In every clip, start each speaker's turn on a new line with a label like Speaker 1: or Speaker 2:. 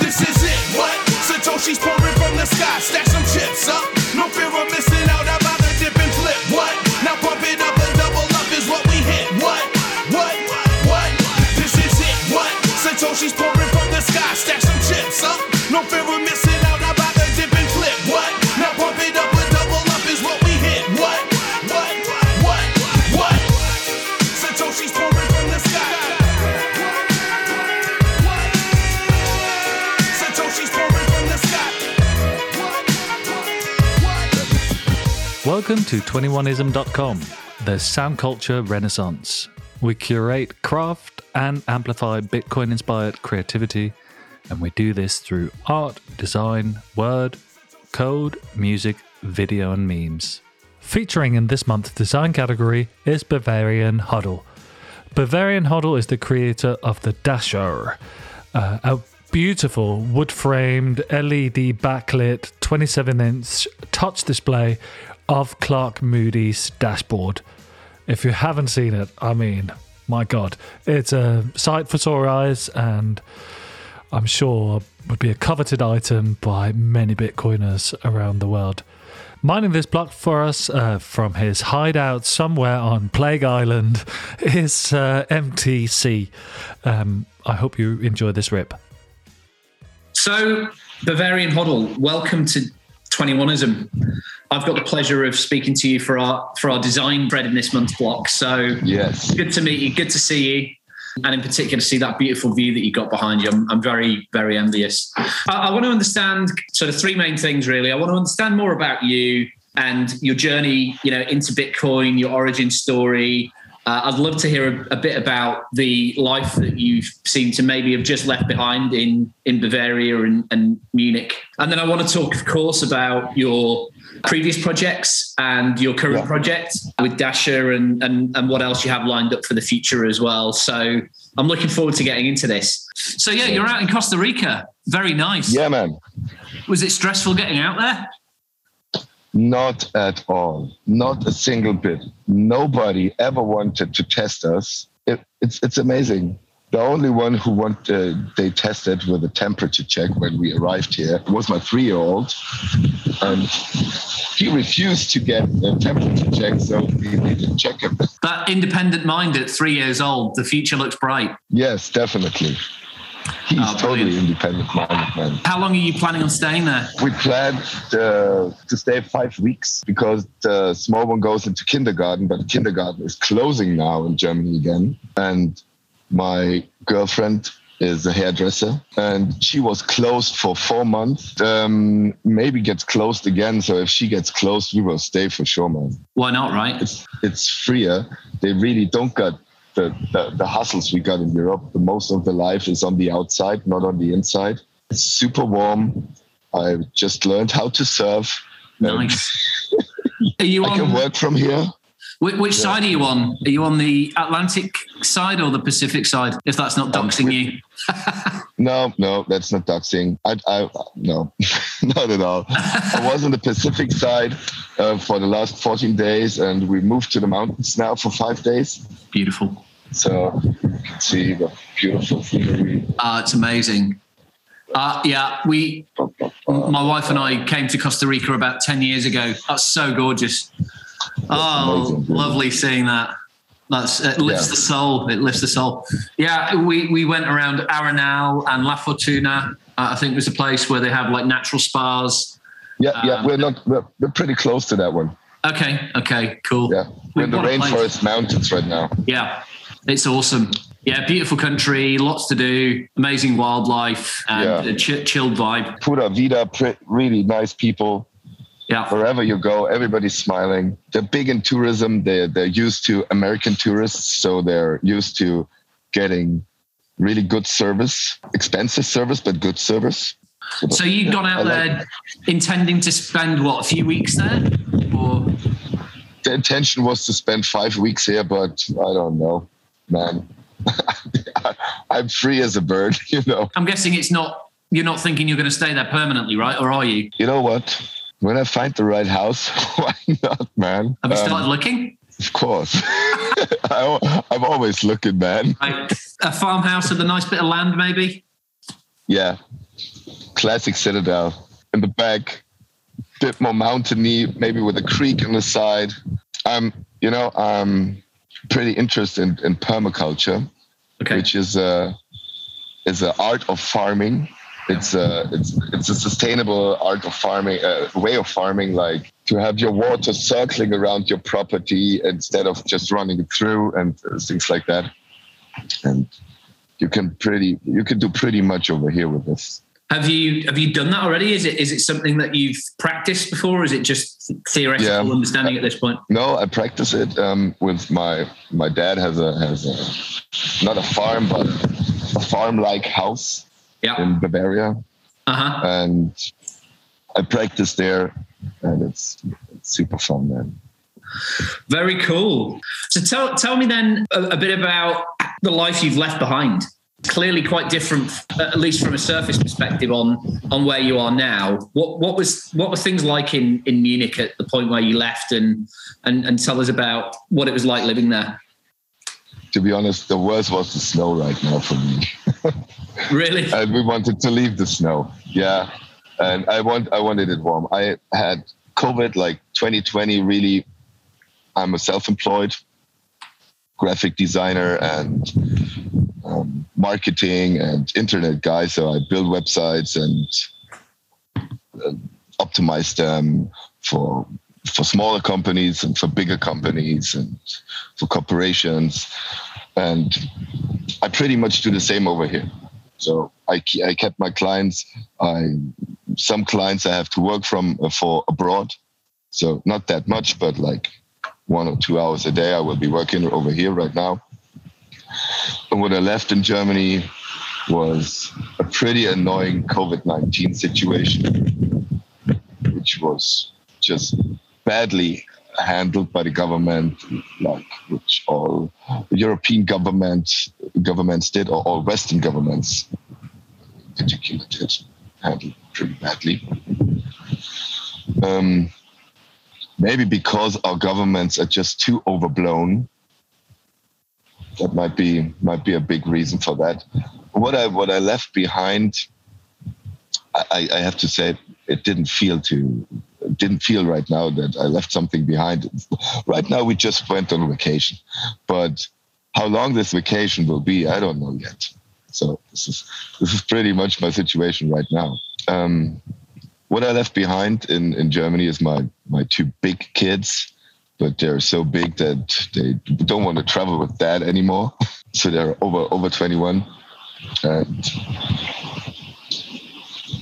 Speaker 1: This is it, what? Satoshi's pouring from the sky, stack some chips up.
Speaker 2: Welcome to 21ism.com, the sound culture renaissance. We curate, craft, and amplify Bitcoin inspired creativity, and we do this through art, design, word, code, music, video, and memes. Featuring in this month's design category is Bavarian Hodl. Bavarian Hodl is the creator of the Dasher, uh, a beautiful wood framed LED backlit 27 inch touch display of Clark Moody's dashboard. If you haven't seen it, I mean, my god, it's a sight for sore eyes and I'm sure would be a coveted item by many Bitcoiners around the world. Mining this block for us uh, from his hideout somewhere on Plague Island is uh, MTC. Um, I hope you enjoy this rip.
Speaker 3: So, Bavarian Hodl, welcome to 21ism. I've got the pleasure of speaking to you for our for our design thread in this month's block. So,
Speaker 4: Yes.
Speaker 3: good to meet you, good to see you, and in particular, see that beautiful view that you got behind you. I'm, I'm very, very envious. I, I want to understand sort of three main things, really. I want to understand more about you and your journey, you know, into Bitcoin, your origin story. Uh, I'd love to hear a, a bit about the life that you seem to maybe have just left behind in in Bavaria and, and Munich, and then I want to talk, of course, about your previous projects and your current
Speaker 4: Yeah.
Speaker 3: project with Dasher and, and and what else you have lined up for the future as well. So I'm looking forward to getting into this. So yeah, you're out in Costa Rica. Very nice.
Speaker 4: Yeah, man.
Speaker 3: Was it stressful getting out there?
Speaker 4: Not at all. Not a single bit. Nobody ever wanted to test us. It, it's it's amazing. The only one who want uh, they tested with a temperature check when we arrived here was my three-year-old, and he refused to get a temperature check, so we to check him.
Speaker 3: That independent mind at three years old, the future looks bright.
Speaker 4: Yes, definitely. He's
Speaker 3: Oh,
Speaker 4: totally independent-minded man.
Speaker 3: How long are you planning on staying there?
Speaker 4: We planned uh, to stay five weeks because the small one goes into kindergarten, but kindergarten is closing now in Germany again. And my girlfriend is a hairdresser and she was closed for four months. Um, maybe gets closed again. So if she gets closed, we will stay for sure, man.
Speaker 3: Why not, right?
Speaker 4: It's, it's freer. They really don't got the, the, the hustles we got in Europe. The most of the life is on the outside, not on the inside. It's super warm. I just learned how to surf.
Speaker 3: Nice. Are you
Speaker 4: I can work from here.
Speaker 3: which, which side are you on? Are you on the Atlantic side or the Pacific side? If that's not doxing you.
Speaker 4: No, no, that's not doxing. I, I, no, not at all. I was on the Pacific side uh, for the last 14 days, and we moved to the mountains now for five days.
Speaker 3: Beautiful.
Speaker 4: So you can see the beautiful scenery.
Speaker 3: Uh, it's amazing. Uh, yeah, we, my wife and I came to Costa Rica about 10 years ago. That's so gorgeous. Oh,
Speaker 4: amazing,
Speaker 3: lovely seeing that. That's it lifts
Speaker 4: Yeah.
Speaker 3: the soul. It lifts the soul. Yeah, we, we went around Arenal and La Fortuna. Uh, I think was a place where they have like natural spas.
Speaker 4: Yeah, yeah,
Speaker 3: Um,
Speaker 4: we're not. We're, we're pretty close to that one.
Speaker 3: Okay, okay, cool.
Speaker 4: Yeah, we're in the
Speaker 3: What a place.
Speaker 4: rainforest mountains right now.
Speaker 3: Yeah, it's awesome. Yeah, beautiful country, lots to do, amazing wildlife, and
Speaker 4: Yeah.
Speaker 3: a ch- chilled vibe.
Speaker 4: Pura Vida, pre- really nice people.
Speaker 3: Yeah,
Speaker 4: Wherever you go, everybody's smiling. They're big in tourism. They're they're used to American tourists, so they're used to getting really good service, expensive service, but good service.
Speaker 3: So you'd gone out
Speaker 4: I like-
Speaker 3: there intending to spend what a few weeks there, or
Speaker 4: The intention was to spend five weeks here, but I don't know, man. I'm free as a bird, you know.
Speaker 3: I'm guessing it's not. You're not thinking you're going to stay there permanently, right? Or are you?
Speaker 4: You know what? When I find the right house, why not, man?
Speaker 3: Have you
Speaker 4: Um,
Speaker 3: started looking?
Speaker 4: Of course. I, I'm always looking, man.
Speaker 3: Like a farmhouse with a nice bit of land, maybe.
Speaker 4: Yeah, classic Citadel in the back, bit more mountainy, maybe with a creek on the side. I'm, you know, I'm pretty interested in, in permaculture,
Speaker 3: Okay.
Speaker 4: which is a is an art of farming. It's a it's it's a sustainable art of farming, uh, way of farming, like to have your water circling around your property instead of just running it through and uh, things like that. And you can pretty you can do pretty much over here with this.
Speaker 3: Have you have you done that already? Is it is it something that you've practiced before? Or is it just theoretical
Speaker 4: Yeah.
Speaker 3: understanding at this point?
Speaker 4: No, I practice it um, with my my dad has a has a not a farm but a farm like house
Speaker 3: Yeah.
Speaker 4: in Bavaria,
Speaker 3: Uh huh.
Speaker 4: and I practice there, and it's, it's super fun, man.
Speaker 3: Very cool. So tell tell me then a, a bit about the life you've left behind. Clearly, quite different, at least from a surface perspective, on on where you are now. What what was what were things like in in Munich at the point where you left, and and and tell us about what it was like living there.
Speaker 4: To be honest, the worst was the snow right now for me,
Speaker 3: Really?
Speaker 4: and we wanted to leave the snow. Yeah, and I want I wanted it warm. I had COVID like 2020. Really, I'm a self-employed graphic designer and um, marketing and internet guy. So I build websites and uh, optimize them for for smaller companies and for bigger companies and for corporations. And I pretty much do the same over here. So I, I kept my clients. I some clients I have to work from uh, for abroad. So not that much, but like one or two hours a day I will be working over here right now. And what I left in Germany was a pretty annoying COVID 19 situation, which was just badly handled by the government, like which all European government governments did, or all Western governments in particular did, handled pretty badly. Um, maybe because our governments are just too overblown that might be might be a big reason for that. What I what I left behind, I, I have to say, it didn't feel to didn't feel right now that I left something behind. Right now, we just went on vacation, but how long this vacation will be, I don't know yet. So this is this is pretty much my situation right now. Um, what I left behind in in Germany is my my two big kids but they're so big that they don't want to travel with dad anymore. So they're over over 21, and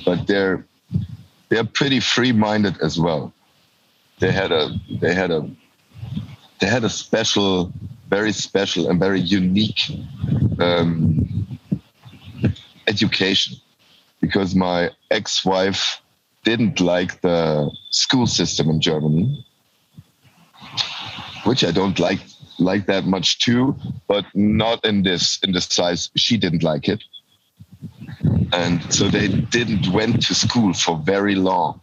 Speaker 4: but they're they're pretty free-minded as well. They had a they had a they had a special, very special and very unique um, education because my ex-wife didn't like the school system in Germany which I don't like like that much too, but not in this in this size. She didn't like it, and so they didn't went to school for very long.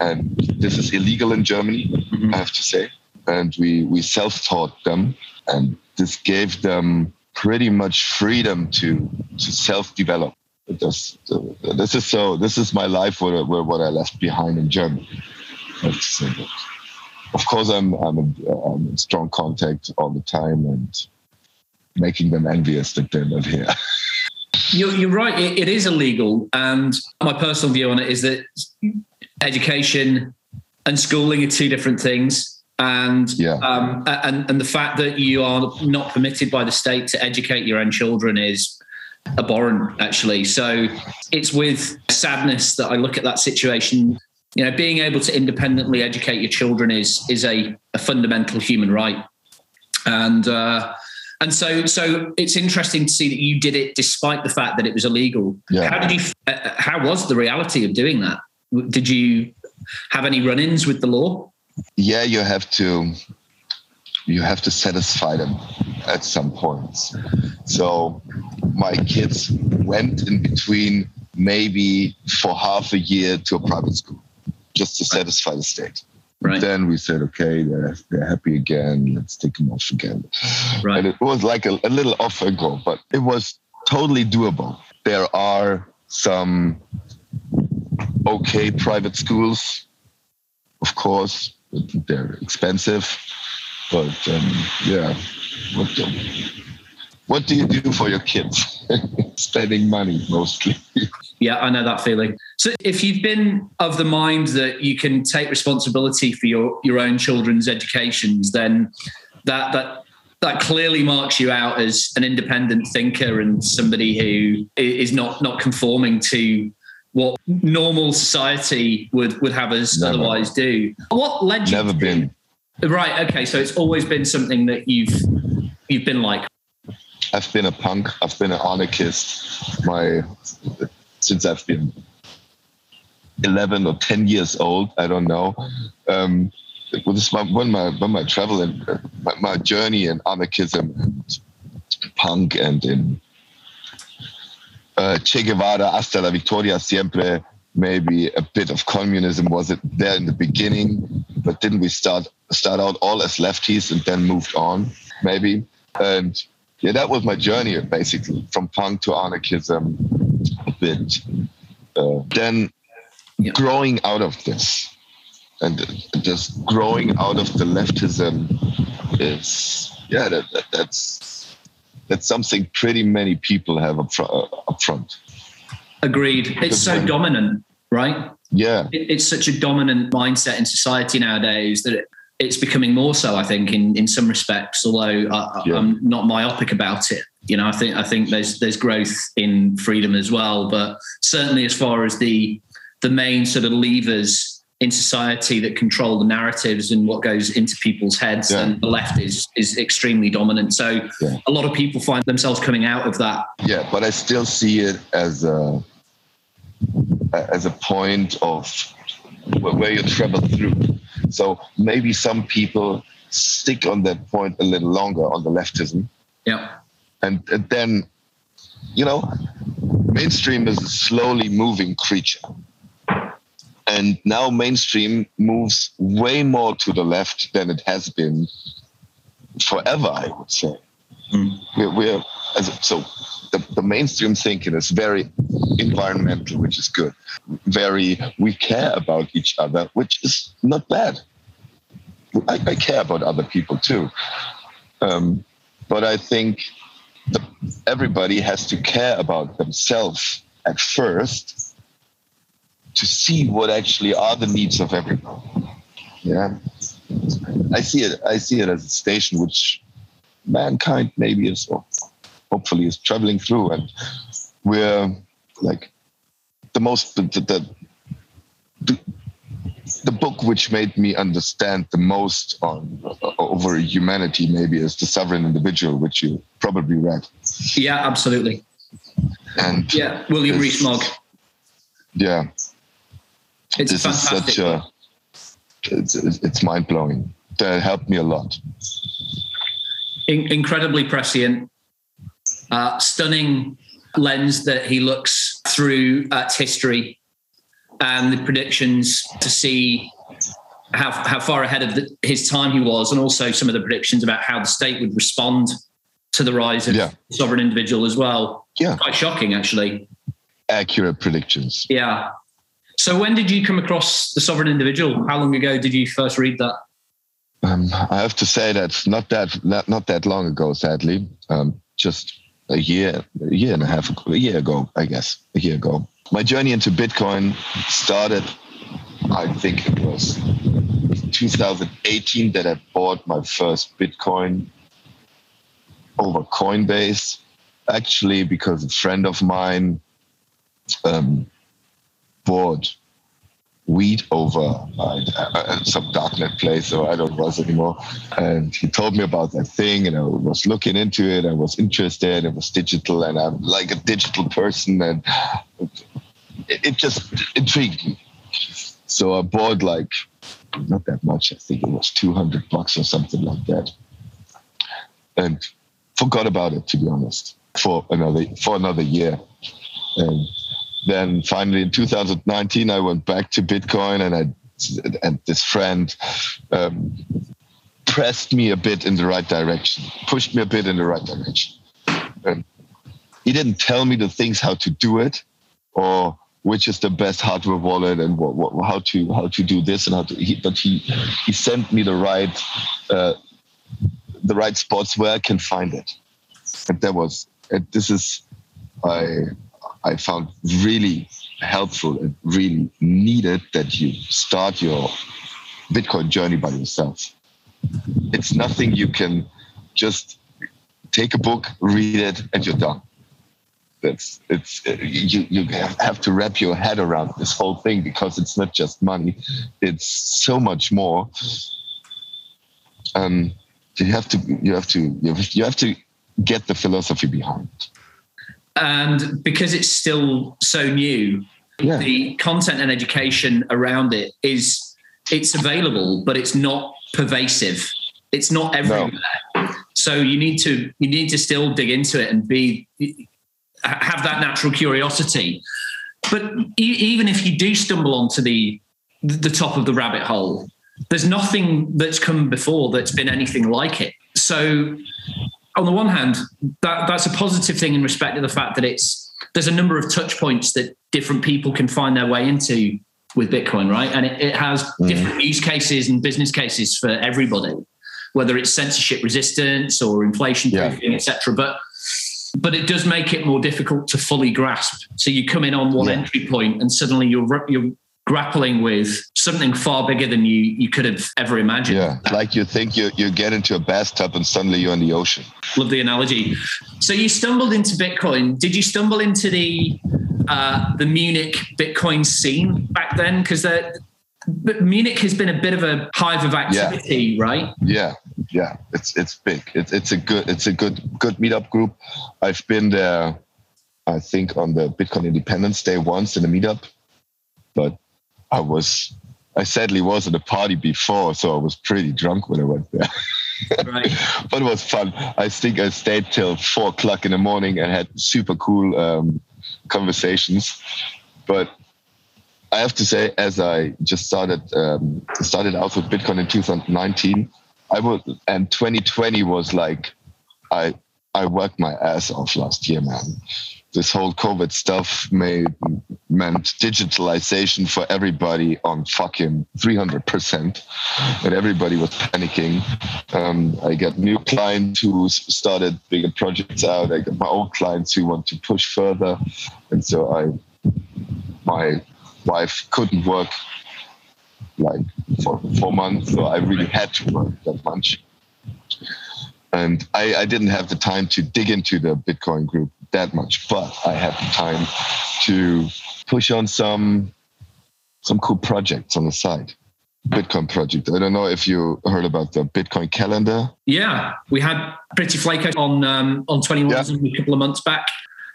Speaker 4: And this is illegal in Germany, mm-hmm. I have to say. And we we self taught them, and this gave them pretty much freedom to to self develop. This, this is so. This is my life. What, what I left behind in Germany. I have to say that of course I'm I'm in, I'm in strong contact all the time and making them envious that they're not here.
Speaker 3: You're, you're right. It, it is illegal, and my personal view on it is that education and schooling are two different things. And
Speaker 4: Yeah.
Speaker 3: um, and and the fact that you are not permitted by the state to educate your own children is abhorrent, actually. So it's with sadness that I look at that situation. You know, being able to independently educate your children is is a, a fundamental human right, and uh, and so so it's interesting to see that you did it despite the fact that it was illegal.
Speaker 4: Yeah.
Speaker 3: How did you? Uh, how was the reality of doing that? Did you have any run-ins with the law?
Speaker 4: yeah, you have to you have to satisfy them at some points. So my kids went in between maybe for half a year to a private school just to satisfy the state.
Speaker 3: Right.
Speaker 4: Then we said, okay, they're, they're happy again. Let's take them off again.
Speaker 3: Right.
Speaker 4: And it was like a, a little off and go, but it was totally doable. There are some okay private schools, of course, they're expensive, but um, yeah. What do, you do for your kids? Spending money mostly.
Speaker 3: Yeah, I know that feeling. So if you've been of the mind that you can take responsibility for your, your own children's educations, then that that that clearly marks you out as an independent thinker and somebody who is not not conforming to what normal society would would have us
Speaker 4: Never.
Speaker 3: otherwise do. What led you
Speaker 4: Never been.
Speaker 3: Right, okay, so it's always been something that you've you've been like.
Speaker 4: I've been a punk. I've been an anarchist. My since I've been eleven or ten years old. I don't know. Um, well, this is my, when my when my travel and uh, my, my journey in anarchism and punk and in uh, Che Guevara, hasta la victoria siempre. Maybe a bit of communism was it there in the beginning, but didn't we start start out all as lefties and then moved on? Maybe and yeah, that was my journey basically from punk to anarchism a bit. Uh, then
Speaker 3: Yeah.
Speaker 4: growing out of this and just growing out of the leftism is yeah that, that that's that's something pretty many people have up, fr- uh, up front.
Speaker 3: Agreed. It's so dominant, right?
Speaker 4: Yeah,
Speaker 3: it, it's such a dominant mindset in society nowadays that it, it's becoming more so. I think in in some respects, although I,
Speaker 4: Yeah.
Speaker 3: I'm not myopic about it. You know, I think I think there's there's growth in freedom as well, but certainly as far as the the main sort of levers in society that control the narratives and what goes into people's heads,
Speaker 4: Yeah.
Speaker 3: and the left is is extremely dominant. So
Speaker 4: Yeah.
Speaker 3: a lot of people find themselves coming out of that.
Speaker 4: yeah, but I still see it as a as a point of where where you travel through. So maybe some people stick on that point a little longer on the leftism,
Speaker 3: Yeah,
Speaker 4: and, and then you know mainstream is a slowly moving creature. And now mainstream moves way more to the left than it has been forever i would say.
Speaker 3: Mm.
Speaker 4: we're, we're as so the, the mainstream thinking is very environmental which is good very we care about each other which is not bad i, I care about other people too um, but i think the, everybody has to care about themselves at first to see what actually are the needs of everyone. Yeah, I see it. I see it as a station which mankind maybe is, hopefully, is traveling through, and we're like the most the the, the, the book which made me understand the most on over humanity maybe is the sovereign individual which you probably read.
Speaker 3: Yeah, absolutely.
Speaker 4: and
Speaker 3: Yeah, William
Speaker 4: It's-
Speaker 3: Rees-Mogg.
Speaker 4: yeah.
Speaker 3: It's
Speaker 4: this is such a it's, it's it's mind-blowing. That helped me a lot.
Speaker 3: In- incredibly prescient, uh, stunning lens that he looks through at history and the predictions to see how, how far ahead of the, his time he was, and also some of the predictions about how the state would respond to the rise of
Speaker 4: Yeah.
Speaker 3: sovereign individual as well.
Speaker 4: Yeah.
Speaker 3: Quite shocking, actually.
Speaker 4: accurate predictions
Speaker 3: Yeah. So when did you come across the sovereign individual? How long ago did you first read that?
Speaker 4: um, i have to say that not that not, not that long ago sadly um, just a year a year and a half a year ago i guess a year ago. My journey into bitcoin started i think it was 2018 that i bought my first bitcoin over coinbase actually because a friend of mine um, bought weed over uh, uh, some darknet place or I don't was anymore. And he told me about that thing and I was looking into it. I was interested. It was digital and I'm like a digital person and it, it just intrigued me. So I bought like, not that much. I think it was 200 bucks or something like that. And forgot about it, to be honest, for another, for another year. And then finally in 2019 i went back to bitcoin and i and this friend um, pressed me a bit in the right direction, pushed me a bit in the right direction. And he didn't tell me the things how to do it, or which is the best hardware wallet and what, what how to how to do this and how to. He, but he he sent me the right uh, the right spots where I can find it, and that was and this is I I found really helpful and really needed that you start your Bitcoin journey by yourself. It's nothing you can just take a book, read it, and you're done. That's it's you you have to wrap your head around this whole thing because it's not just money; it's so much more. Um, you have to you have to you have, to get the philosophy behind.
Speaker 3: And because it's still so new,
Speaker 4: Yeah.
Speaker 3: the content and education around it is it's available, but it's not pervasive. It's not everywhere. So you need to you need to still dig into it and be have that natural curiosity. But e- even if you do stumble onto the the top of the rabbit hole, there's nothing that's come before that's been anything like it. So on the one hand, that that's a positive thing in respect to the fact that it's there's a number of touch points that different people can find their way into with Bitcoin, right? And it, it has mm-hmm. different use cases and business cases for everybody, whether it's censorship resistance or inflation
Speaker 4: Yeah.
Speaker 3: proofing, etc. But but it does make it more difficult to fully grasp. So you come in on one
Speaker 4: Yeah.
Speaker 3: entry point, and suddenly you're you're grappling with something far bigger than you you could have ever imagined.
Speaker 4: Yeah, like you think you you get into a bathtub and suddenly you're in the ocean.
Speaker 3: Love the analogy. So you stumbled into Bitcoin. Did you stumble into the uh, the Munich Bitcoin scene back then? Because but Munich has been a bit of a hive of activity, right?
Speaker 4: Yeah, yeah, it's it's big. It's it's a good it's a good good meetup group. I've been there, I think, on the Bitcoin Independence Day once in a meetup, but I was I sadly was at a party before, so I was pretty drunk when I went there.
Speaker 3: Right.
Speaker 4: but it was fun. I think I stayed till four o'clock in the morning and had super cool um, conversations. But I have to say, as I just started um, started out with Bitcoin in 2019, I was and 2020 was like I I worked my ass off last year, man. This whole COVID stuff made meant digitalization for everybody on fucking 300%, and everybody was panicking. Um, I got new clients who started bigger projects out. I got my old clients who want to push further, and so I my wife couldn't work like for four months, so I really had to work that much. And I, I didn't have the time to dig into the Bitcoin group that much, but I had the time to push on some some cool projects on the side. Bitcoin project. I don't know if you heard about the Bitcoin calendar.
Speaker 3: Yeah, we had Pretty Flaco on um, on Twenty One
Speaker 4: Yeah.
Speaker 3: a couple of months back.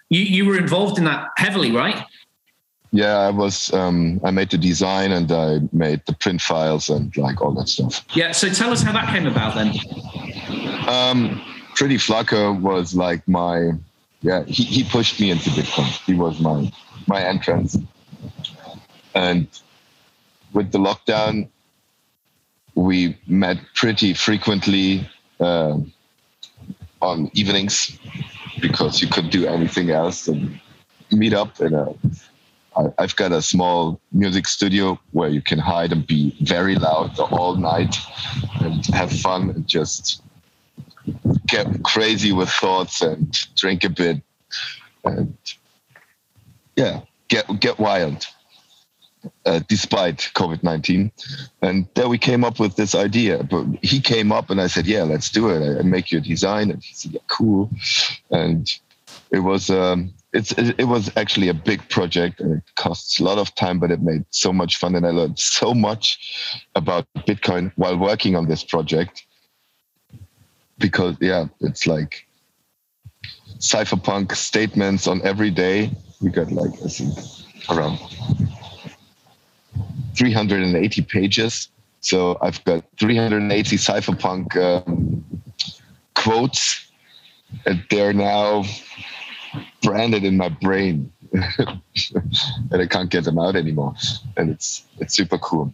Speaker 3: You you were involved in that heavily, right?
Speaker 4: Yeah, I was. Um, I made the design and I made the print files and like all that stuff.
Speaker 3: Yeah. So tell us how that came about then.
Speaker 4: Um, Pretty Flaco was like my, yeah, he, he pushed me into Bitcoin. He was my my entrance. And with the lockdown, we met pretty frequently uh, on evenings because you couldn't do anything else and meet up in a. I- I've got a small music studio where you can hide and be very loud all night and have fun and just get crazy with thoughts and drink a bit and yeah get get wild uh, despite covid-19 and there we came up with this idea but he came up and i said yeah let's do it. I make you a design. And he said yeah cool. And it was um it's it, it was actually a big project and it costs a lot of time but it made so much fun. And i learned so much about bitcoin while working on this project because yeah, it's like cypherpunk statements on every day. We got like I think around 380 pages. So I've got 380 cypherpunk um, quotes, and they're now branded in my brain. and I can't get them out anymore. And it's it's super cool.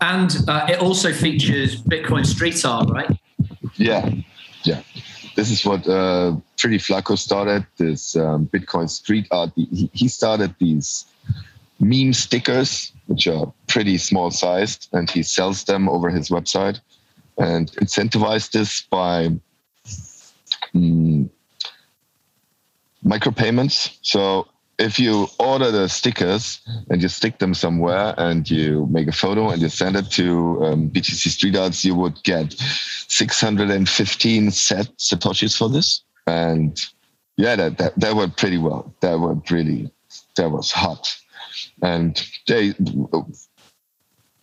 Speaker 3: And uh, it also features Bitcoin street art, right?
Speaker 4: Yeah, yeah. This is what uh, Pretty Flacco started. This um, Bitcoin street art. He, he started these meme stickers, which are pretty small sized, and he sells them over his website and incentivized this by um, micropayments. So if you order the stickers and you stick them somewhere and you make a photo and you send it to um, BTC Street Arts, you would get 615 set satoshis for this. And yeah, that, that, that went pretty well. That went really, that was hot. And they,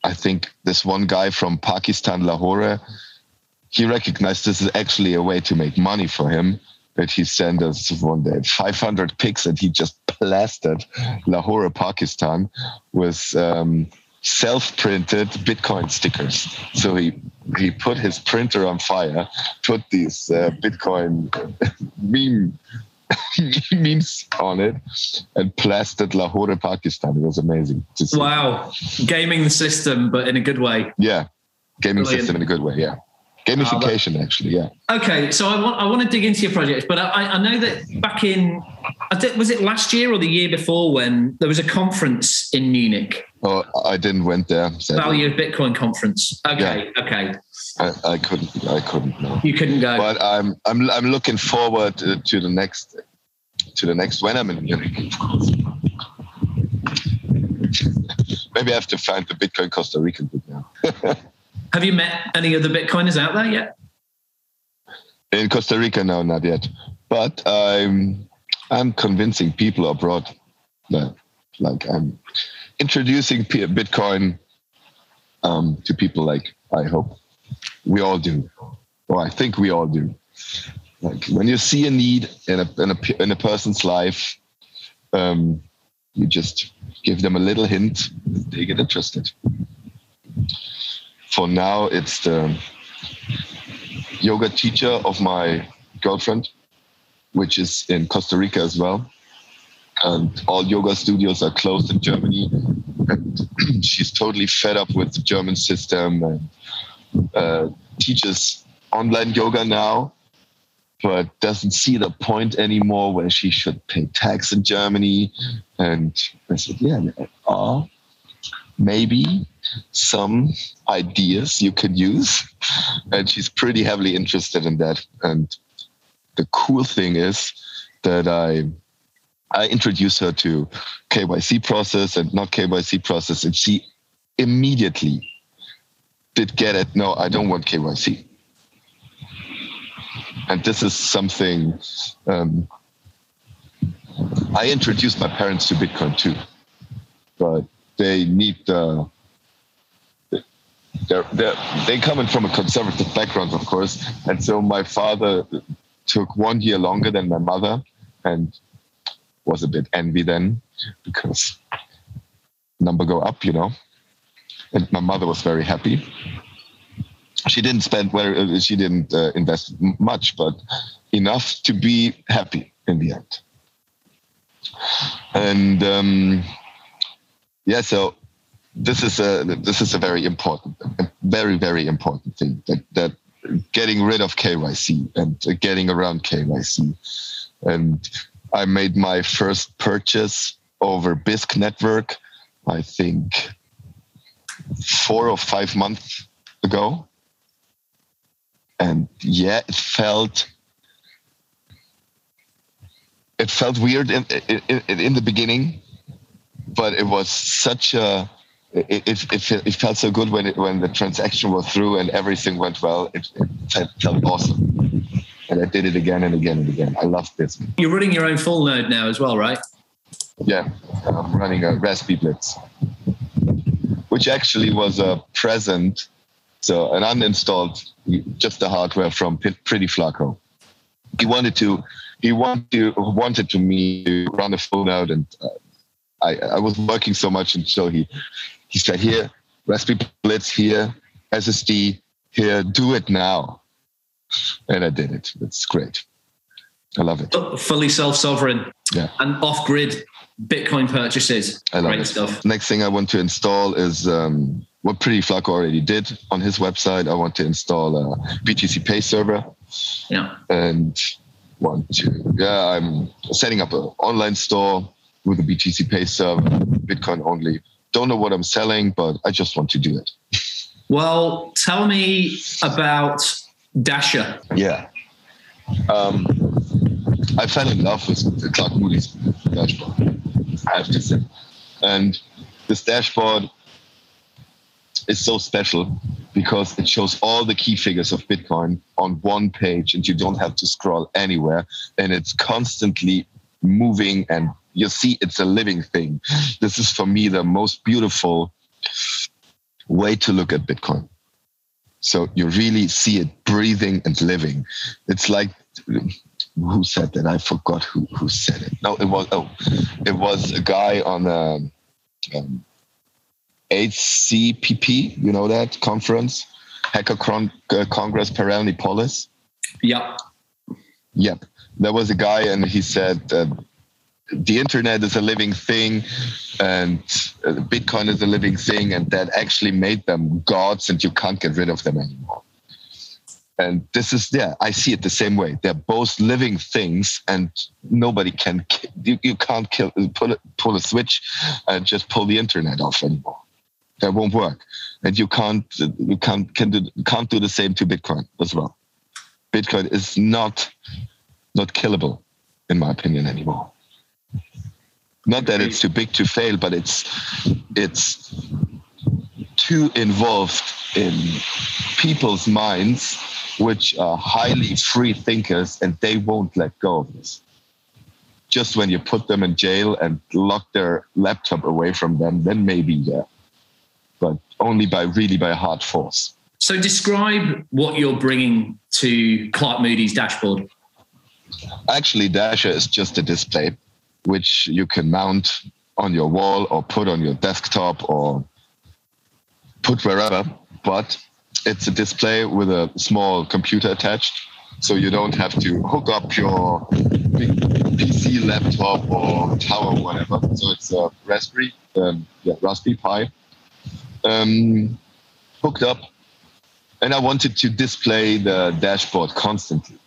Speaker 4: I think this one guy from Pakistan, Lahore, he recognized this is actually a way to make money for him that he sent us one day 500 pics and he just plastered Lahore, Pakistan with um, self-printed Bitcoin stickers. So he he put his printer on fire, put these uh, Bitcoin meme memes on it, and plastered Lahore, Pakistan. It was amazing.
Speaker 3: Wow, gaming the system, but in a good way.
Speaker 4: Yeah, gaming Brilliant. system in a good way. Yeah. Gamification, uh, actually, yeah.
Speaker 3: Okay, so I want I want to dig into your project, but I, I know that back in was it last year or the year before when there was a conference in Munich.
Speaker 4: Oh, I didn't went there.
Speaker 3: Sadly. Value of Bitcoin conference. Okay, yeah. okay.
Speaker 4: I, I, couldn't. I couldn't. No.
Speaker 3: You couldn't go.
Speaker 4: But I'm I'm I'm looking forward to, to the next to the next when I'm in Munich. Of course. Maybe I have to find the Bitcoin Costa Rican book now.
Speaker 3: Have you met any other Bitcoiners out there yet?
Speaker 4: In Costa Rica, no, not yet. But I'm I'm convincing people abroad that, like, I'm introducing Bitcoin um, to people. Like, I hope we all do, or I think we all do. Like, when you see a need in a in a in a person's life, um, you just give them a little hint, they get interested for now, it's the yoga teacher of my girlfriend, which is in Costa Rica as well. And all yoga studios are closed in Germany. And she's totally fed up with the German system and uh, teaches online yoga now, but doesn't see the point anymore where she should pay tax in Germany. And I said, yeah, uh, maybe some ideas you could use. And she's pretty heavily interested in that. And the cool thing is that I I introduced her to KYC process and not KYC process, and she immediately did get it. No, I don't want KYC. And this is something um, I introduced my parents to Bitcoin too, but they need the they're, they're, they come in from a conservative background, of course. And so my father took one year longer than my mother and was a bit envy then because number go up, you know. And my mother was very happy. She didn't spend where uh, she didn't uh, invest much, but enough to be happy in the end. And um, yeah, so this is a this is a very important, a very very important thing that that getting rid of KYC and getting around KYC. And I made my first purchase over Bisq network, I think four or five months ago. And yeah, it felt it felt weird in, in, in the beginning, but it was such a it, it, it, felt so good when it, when the transaction was through and everything went well. It, it felt awesome. And I did it again and again and again. I love this.
Speaker 3: You're running your own full node now as well, right?
Speaker 4: Yeah, I'm running a Raspberry Blitz, which actually was a present, so an uninstalled, just the hardware from Pretty Flacco. He wanted to, he wanted to, wanted to me to run a full node, and uh, I, I was working so much until he he said, here, Raspberry Blitz here, SSD here, do it now. And I did it. It's great. I love it.
Speaker 3: Fully self sovereign
Speaker 4: yeah.
Speaker 3: and off grid. Bitcoin purchases.
Speaker 4: I love
Speaker 3: Great
Speaker 4: it.
Speaker 3: stuff.
Speaker 4: Next thing I want to install is um, what Pretty Flaco already did on his website. I want to install a BTCPay server
Speaker 3: Yeah.
Speaker 4: and want to, yeah, I'm setting up an online store with a BTCPay server, Bitcoin only. Don't know what I'm selling, but I just want to do it.
Speaker 3: Well, tell me about Dasher.
Speaker 4: Yeah. Um, I fell in love with Clark Moody's dashboard, I have to say. And this dashboard is so special because it shows all the key figures of Bitcoin on one page and you don't have to scroll anywhere. And it's constantly moving and you see it's a living thing. This is for me the most beautiful way to look at Bitcoin. So you really see it breathing and living. It's like who said that? I forgot who who said it. No, it was oh, it was a guy on um, um, HCPP. You know that conference, Hacker Con- uh, Congress Paralelní Polis.
Speaker 3: Yep.
Speaker 4: Yep, there was a guy, and he said uh, the internet is a living thing, and uh, Bitcoin is a living thing, and that actually made them gods, and you can't get rid of them anymore. And this is yeah, I see it the same way. They're both living things, and nobody can you, you can't kill pull pull a switch and just pull the internet off anymore. That won't work, and you can't you can't can do can't do the same to Bitcoin as well. Bitcoin is not not killable, in my opinion, anymore. Not that it's too big to fail, but it's it's too involved in people's minds, which are highly free thinkers, and they won't let go of this. Just when you put them in jail and lock their laptop away from them, then maybe yeah, but only by really by hard force.
Speaker 3: So describe what you're bringing to Clark Moody's dashboard.
Speaker 4: Actually, Dasher is just a display which you can mount on your wall or put on your desktop or put wherever. But it's a display with a small computer attached. So you don't have to hook up your PC laptop or tower whatever. So it's a Raspberry, um, yeah, Raspberry Pi, um, hooked up. And I wanted to display the dashboard constantly.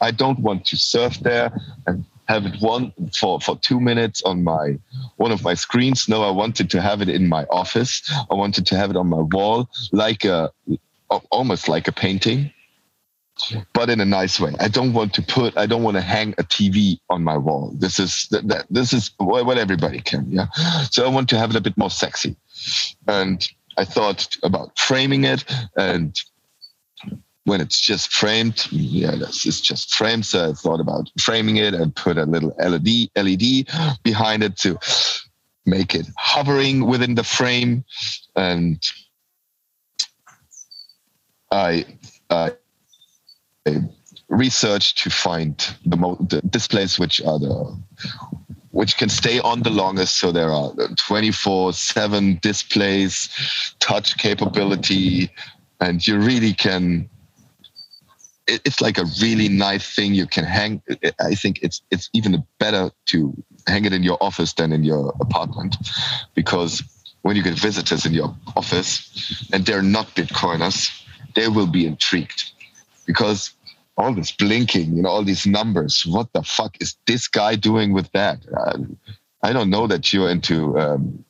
Speaker 4: I don't want to surf there and have it one for, for two minutes on my one of my screens. No, I wanted to have it in my office. I wanted to have it on my wall, like a almost like a painting, but in a nice way. I don't want to put. I don't want to hang a TV on my wall. This is that, that this is what everybody can. Yeah. So I want to have it a bit more sexy, and I thought about framing it and when it's just framed, yeah, is just framed. So I thought about framing it and put a little LED LED behind it to make it hovering within the frame. And I, I researched to find the, mo- the displays which are the which can stay on the longest. So there are 24/7 displays, touch capability, and you really can it's like a really nice thing you can hang. I think it's it's even better to hang it in your office than in your apartment, because when you get visitors in your office and they're not Bitcoiners, they will be intrigued, because all this blinking, you know, all these numbers. What the fuck is this guy doing with that? Uh, I don't know that you're into. Um,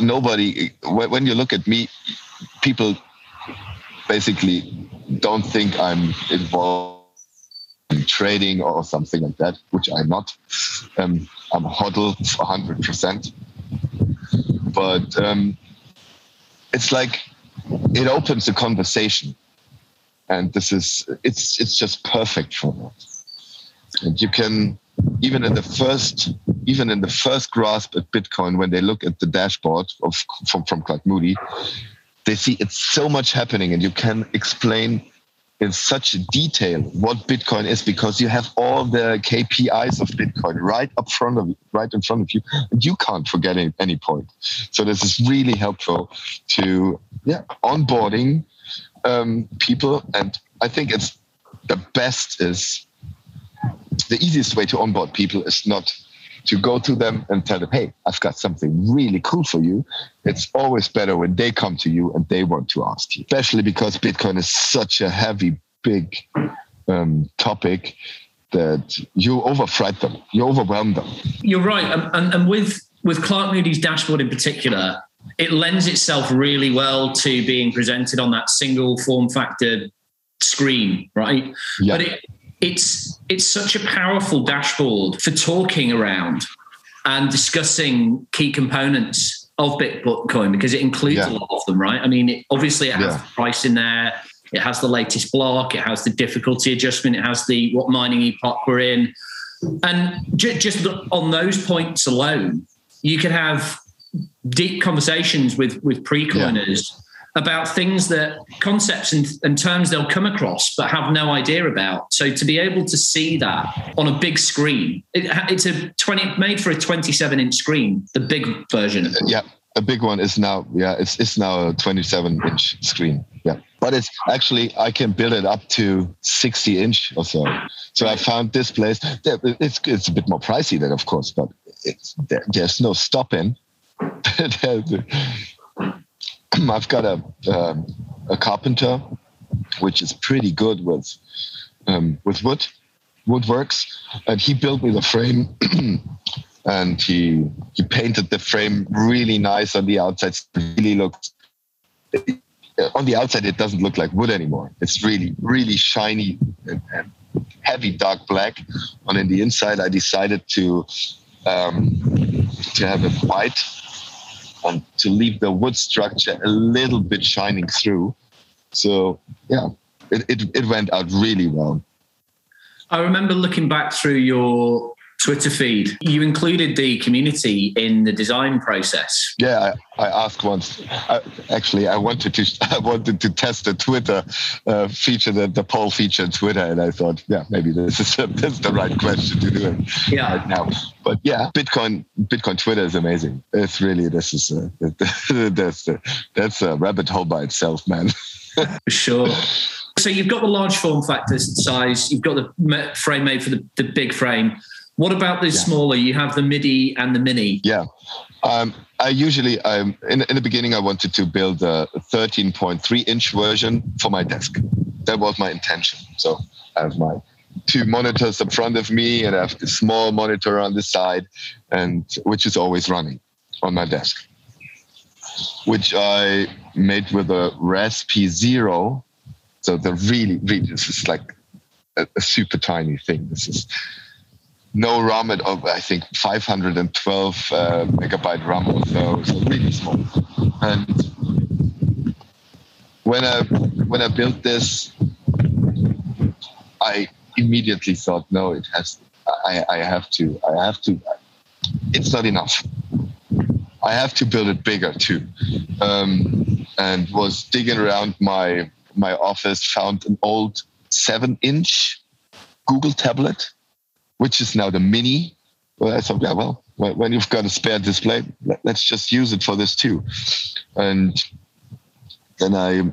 Speaker 4: nobody. When you look at me, people basically don't think I'm involved in trading or something like that, which I'm not. Um, I'm hodl 100%. But um, it's like it opens a conversation. And this is, it's, it's just perfect for that. And you can, even in the first, even in the first grasp at Bitcoin, when they look at the dashboard of, from, from Clark Moody, they see it's so much happening and you can explain in such detail what bitcoin is because you have all the kpis of bitcoin right up front of right in front of you. And you can't forget any, any point. So this is really helpful to yeah onboarding um, people. And i think it's the best is the easiest way to onboard people is not to go to them and tell them, hey, I've got something really cool for you. It's always better when they come to you and they want to ask you, especially because Bitcoin is such a heavy, big um, topic that you overfright them, you overwhelm them.
Speaker 3: You're right. And, and, and with, with Clark Moody's dashboard in particular, it lends itself really well to being presented on that single form factor screen, right? Yeah. But it, it's it's such a powerful dashboard for talking around and discussing key components of Bitcoin because it includes yeah. a lot of them, right? I mean, it, obviously it has yeah. the price in there, it has the latest block, it has the difficulty adjustment, it has the what mining epoch we're in, and ju- just on those points alone, you could have deep conversations with with pre-coiners. Yeah about things that concepts and, and, terms they'll come across but have no idea about. So to be able to see that on a big screen, it, it's a 20 made for a 27 inch screen, the big version.
Speaker 4: Yeah, a big one is now yeah it's it's now a 27 inch screen. Yeah, but it's actually I can build it up to 60 inch or so. So I found this place. It's it's a bit more pricey than of course, but it's there, there's no stopping. I've got a um, a carpenter, which is pretty good with um, with wood, woodworks, and he built me the frame, and he he painted the frame really nice on the outside. It really looks on the outside. It doesn't look like wood anymore. It's really really shiny and, and heavy dark black. And in the inside, I decided to um, to have it white and to leave the wood structure a little bit shining through. So yeah, it, it, it went out really well.
Speaker 3: I remember looking back through your Twitter feed. You included the community in the design process.
Speaker 4: Yeah, I, I asked once. I, actually, I wanted to I wanted to test the Twitter uh, feature, the, the poll feature on Twitter, and I thought, yeah, maybe this is a, this is the right question to do it yeah. right now. But yeah, Bitcoin Bitcoin Twitter is amazing. It's really this is a, that's a, that's a rabbit hole by itself, man.
Speaker 3: For sure. So you've got the large form factor size, you've got the frame made for the, the big frame. What about the yeah. smaller? You have the MIDI and the Mini.
Speaker 4: Yeah. Um, I usually, um, in, in the beginning, I wanted to build a 13.3 inch version for my desk. That was my intention. So I have my two monitors in front of me and I have the small monitor on the side, and which is always running on my desk, which I made with a Raspi Zero. So the really, really, this is like a, a super tiny thing. This is no RAM at I think 512 uh, megabyte RAM or so, so really small. And when I when I built this, I immediately thought, no, it has. I, I have to. I have to. It's not enough. I have to build it bigger too. Um, and was digging around my my office, found an old seven inch Google tablet which is now the mini. Well, I thought, yeah, well, when you've got a spare display, let's just use it for this too. And then I,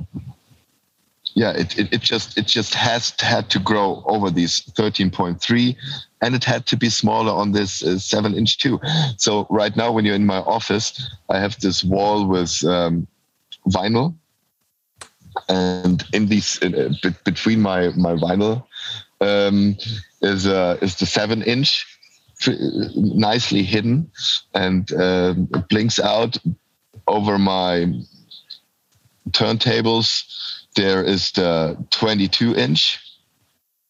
Speaker 4: yeah, it, it, it just it just has had to grow over these 13.3, and it had to be smaller on this uh, seven inch too. So right now, when you're in my office, I have this wall with um, vinyl, and in these uh, between my my vinyl um, is uh, is the seven inch, nicely hidden, and uh, blinks out over my turntables. There is the 22 inch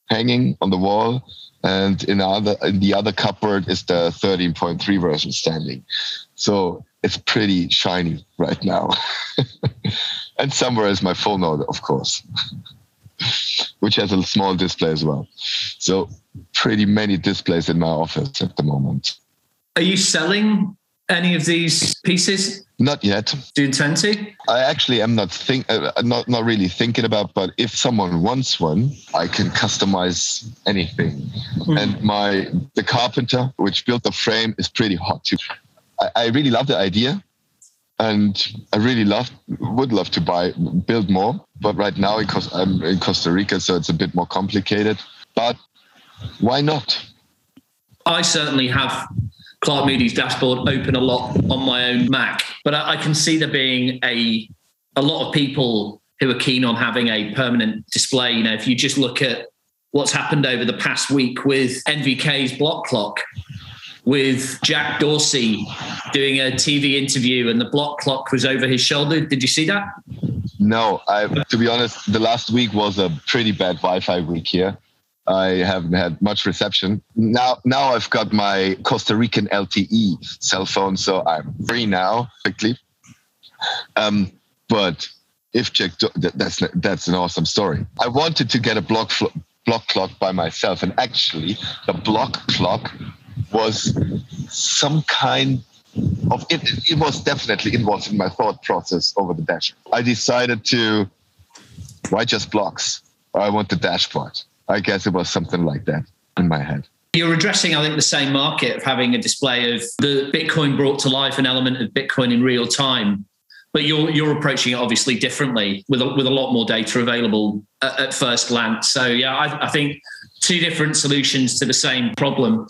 Speaker 4: hanging on the wall, and in other in the other cupboard is the 13.3 version standing. So it's pretty shiny right now. and somewhere is my full node, of course which has a small display as well. So pretty many displays in my office at the moment.
Speaker 3: Are you selling any of these pieces?
Speaker 4: Not yet.
Speaker 3: Do you intend to?
Speaker 4: I actually am not think uh, not not really thinking about. But if someone wants one, I can customize anything. Mm. And my the carpenter which built the frame is pretty hot too. I, I really love the idea, and I really love would love to buy build more, but right now because I'm in Costa Rica, so it's a bit more complicated. But why not?
Speaker 3: I certainly have Clark Moody's dashboard open a lot on my own Mac, but I, I can see there being a a lot of people who are keen on having a permanent display. You know, if you just look at what's happened over the past week with NVK's block clock, with Jack Dorsey doing a TV interview and the block clock was over his shoulder. Did you see that?
Speaker 4: No, I, to be honest, the last week was a pretty bad Wi-Fi week here. I haven't had much reception. Now, now I've got my Costa Rican LTE cell phone, so I'm free now quickly. Um, but if Jack, that's that's an awesome story. I wanted to get a block block clock by myself, and actually, the block clock was some kind of it, it was definitely involved in my thought process over the dash. I decided to why just blocks? I want the dashboard. I guess it was something like that in my head.
Speaker 3: You're addressing, I think, the same market of having a display of the Bitcoin brought to life, an element of Bitcoin in real time. But you're you're approaching it obviously differently with a, with a lot more data available at, at first glance. So yeah, I, I think two different solutions to the same problem.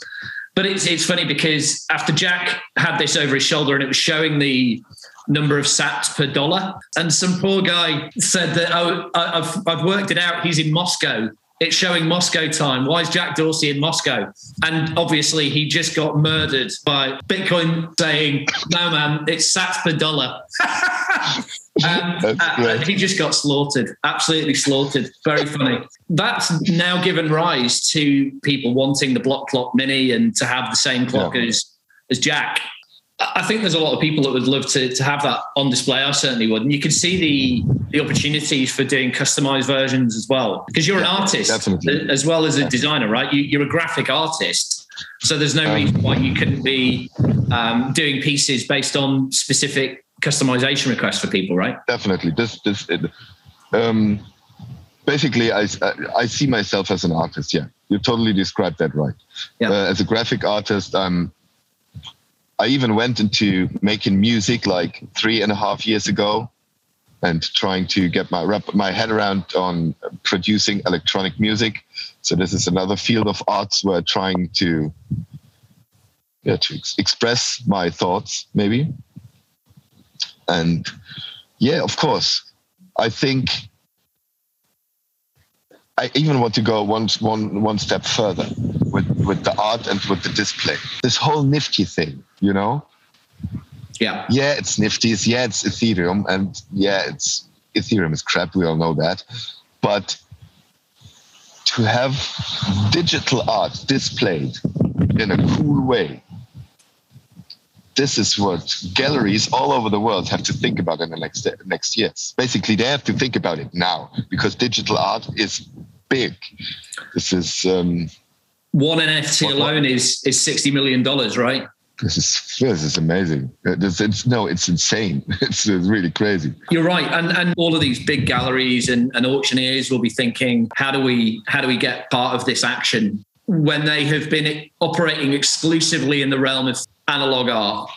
Speaker 3: But it's it's funny because after Jack had this over his shoulder and it was showing the number of sats per dollar, and some poor guy said that oh I've I've worked it out. He's in Moscow. It's showing Moscow time. Why is Jack Dorsey in Moscow? And obviously, he just got murdered by Bitcoin saying, "No, man, it's sats per dollar." Um, uh, he just got slaughtered, absolutely slaughtered. Very funny. That's now given rise to people wanting the block clock mini and to have the same clock yeah. as as Jack. I think there's a lot of people that would love to, to have that on display. I certainly would. And you can see the the opportunities for doing customized versions as well. Because you're yeah, an artist definitely. as well as a designer, right? You, are a graphic artist. So there's no um, reason why you couldn't be um, doing pieces based on specific customization requests for people, right?
Speaker 4: Definitely. This this um, basically I, I see myself as an artist. Yeah, you totally described that right. Yeah. Uh, as a graphic artist, I'm. I even went into making music like three and a half years ago, and trying to get my wrap my head around on producing electronic music. So this is another field of arts where trying to yeah to ex- express my thoughts maybe and yeah, of course, I think I even want to go one, one, one step further with, with the art and with the display. This whole nifty thing, you know?
Speaker 3: Yeah.
Speaker 4: Yeah, it's nifties. Yeah, it's Ethereum. And yeah, it's Ethereum is crap. We all know that. But to have digital art displayed in a cool way this is what galleries all over the world have to think about in the next next years. Basically, they have to think about it now because digital art is big. This is um,
Speaker 3: one NFT what, alone what? is is sixty million dollars, right?
Speaker 4: This is this is amazing. It's, it's, no, it's insane. It's, it's, really crazy.
Speaker 3: You're right, and and all of these big galleries and, and auctioneers will be thinking, how do we how do we get part of this action? when they have been operating exclusively in the realm of analog art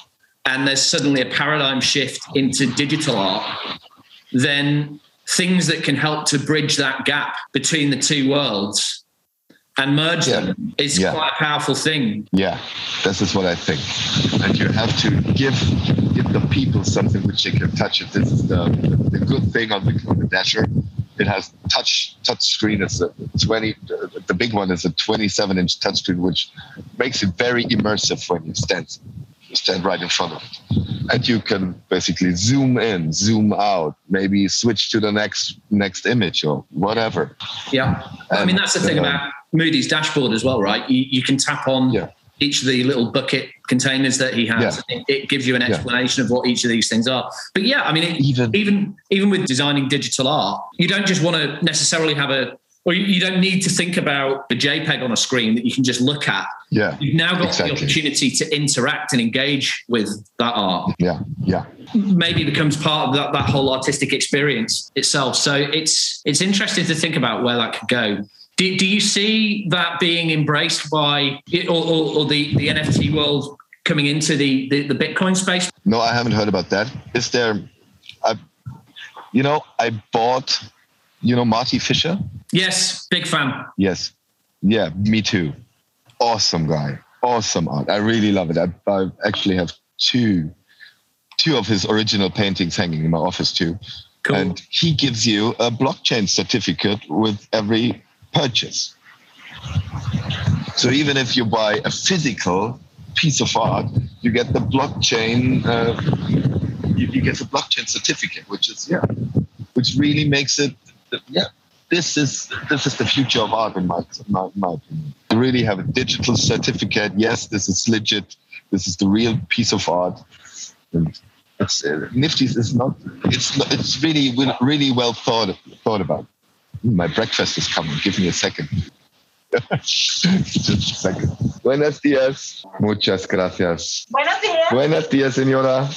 Speaker 3: and there's suddenly a paradigm shift into digital art, then things that can help to bridge that gap between the two worlds and merge yeah. them is yeah. quite a powerful thing.
Speaker 4: Yeah, this is what I think. And you have to give give the people something which they can touch. If This is the, the good thing on the, on the Dasher it has touch touch screen. It's a 20. The big one is a 27 inch touchscreen, which makes it very immersive when you stand you stand right in front of it, and you can basically zoom in, zoom out, maybe switch to the next next image or whatever.
Speaker 3: Yeah, and, I mean that's the thing uh, about Moody's dashboard as well, right? You you can tap on. Yeah each of the little bucket containers that he has. Yeah. It, gives you an explanation yeah. of what each of these things are. But yeah, I mean, it, even even even with designing digital art, you don't just want to necessarily have a or you, don't need to think about a JPEG on a screen that you can just look at.
Speaker 4: Yeah.
Speaker 3: You've now got exactly. the opportunity to interact and engage with that art.
Speaker 4: Yeah. Yeah.
Speaker 3: Maybe becomes part of that, that whole artistic experience itself. So it's it's interesting to think about where that could go. Do, do you see that being embraced by or, or, or the, the NFT world coming into the, the, the Bitcoin space?
Speaker 4: No, I haven't heard about that. Is there? I, you know, I bought. You know, Marty Fisher.
Speaker 3: Yes, big fan.
Speaker 4: Yes, yeah, me too. Awesome guy. awesome art. I really love it. I, I actually have two two of his original paintings hanging in my office too.
Speaker 3: Cool.
Speaker 4: And he gives you a blockchain certificate with every purchase. So even if you buy a physical piece of art, you get the blockchain. Uh, you, you get the blockchain certificate, which is yeah, which really makes it yeah. This is this is the future of art in my, my, my opinion. You really have a digital certificate. Yes, this is legit. This is the real piece of art. And it's uh, Nifty's is not. It's it's really really well thought thought about. My breakfast is coming. Give me a second. Just a second. Buenos dias. Muchas gracias.
Speaker 5: Buenos días.
Speaker 4: Buenos dias, señora.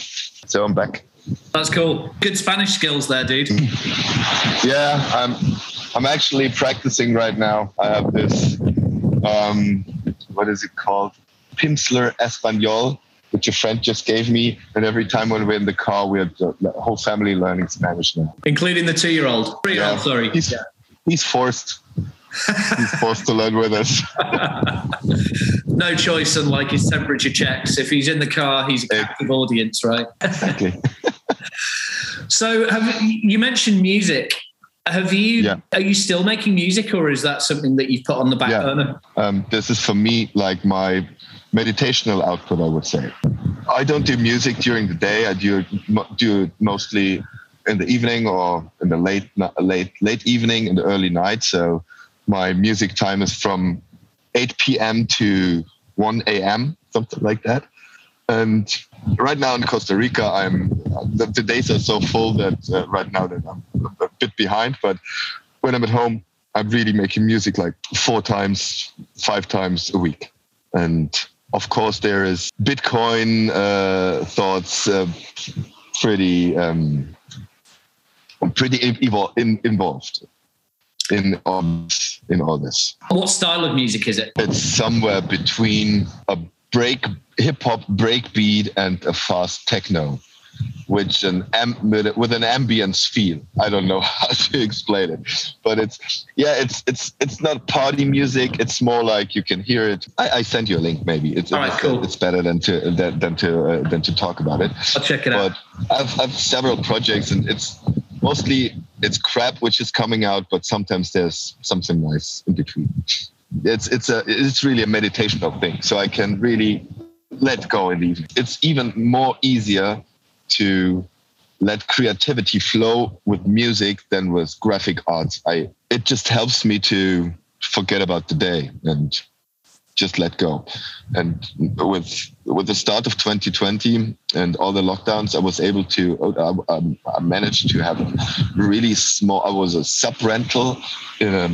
Speaker 4: So I'm back.
Speaker 3: That's cool. Good Spanish skills there, dude.
Speaker 4: Yeah, I'm. I'm actually practicing right now. I have this. Um, what is it called? Pimsleur Espanol, which a friend just gave me. And every time when we're in the car, we're the whole family learning Spanish now.
Speaker 3: Including the two year old. Three year old,
Speaker 4: Yeah.
Speaker 3: sorry.
Speaker 4: He's, he's forced. he's forced to learn with us.
Speaker 3: no choice, unlike his temperature checks. If he's in the car, he's a captive audience, right?
Speaker 4: Exactly.
Speaker 3: So, have you mentioned music? Have you?
Speaker 4: Yeah.
Speaker 3: Are you still making music, or is that something that you've put on the back
Speaker 4: Yeah.
Speaker 3: burner?
Speaker 4: Um, this is for me like my meditational output, I would say. I don't do music during the day. I do do mostly in the evening or in the late late late evening and early night. So my music time is from 8 p.m. to 1 a.m. something like that. And right now in Costa Rica, I'm the, the days are so full that uh, right now that I'm a bit behind. But when I'm at home, I'm really making music like four times, five times a week. And of course, there is Bitcoin uh, thoughts uh, pretty um, pretty evol- in, involved in all, in all this.
Speaker 3: What style of music is it?
Speaker 4: It's somewhere between a break hip hop breakbeat and a fast techno, which an with, an ambience feel. I don't know how to explain it, but it's yeah, it's it's it's not party music. It's more like you can hear it. I, I sent you a link. Maybe it's
Speaker 3: right,
Speaker 4: it's,
Speaker 3: cool.
Speaker 4: it's better than to than, than to uh, than to talk about it
Speaker 3: I'll check it out.
Speaker 4: I've, I've several projects and it's mostly it's crap which is coming out but sometimes there's something nice in between it's it's a it's really a meditational thing so i can really let go in the evening it's even more easier to let creativity flow with music than with graphic arts i it just helps me to forget about the day and just let go. And with with the start of 2020 and all the lockdowns, I was able to I, I, managed to have a really small. I was a sub rental in a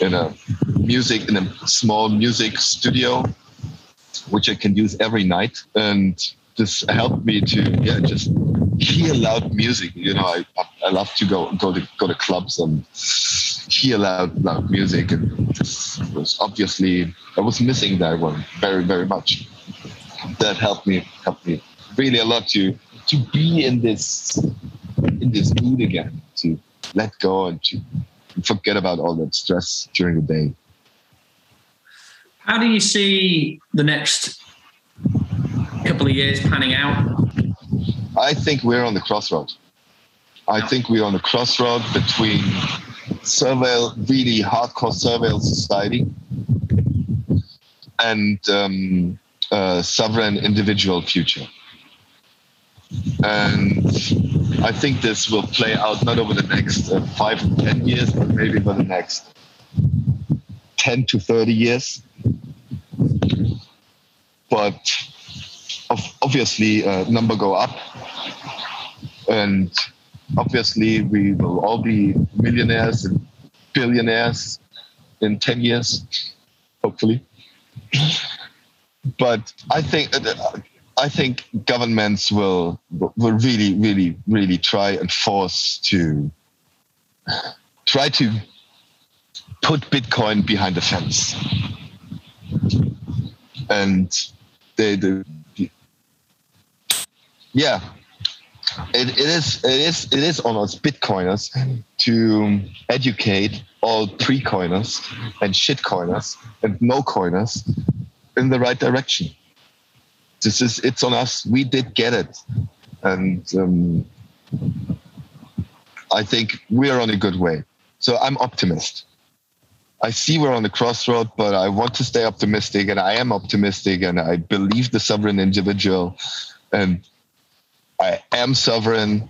Speaker 4: in a music in a small music studio, which I can use every night, and this helped me to yeah just hear loud music. You know, I I love to go go to go to clubs and hear loud loud music, and this was obviously I was missing that one very very much. That helped me helped me really a lot to to be in this in this mood again to let go and to forget about all that stress during the day.
Speaker 3: How do you see the next couple of years panning out?
Speaker 4: I think we're on the crossroad. I think we're on the crossroad between surveil, really hardcore surveil society and um, sovereign individual future. And I think this will play out not over the next uh, five to 10 years, but maybe for the next 10 to 30 years. But obviously, uh, number go up. And obviously we will all be millionaires and billionaires in 10 years hopefully. But i think i think governments will will really really really try and force to try to put bitcoin behind the fence. And they, they yeah it, it is it is it is on us bitcoiners to educate all pre-coiners and shitcoiners and no coiners in the right direction. This is it's on us. We did get it, and um, I think we are on a good way. So I'm optimist. I see we're on the crossroad, but I want to stay optimistic, and I am optimistic, and I believe the sovereign individual, and I am sovereign,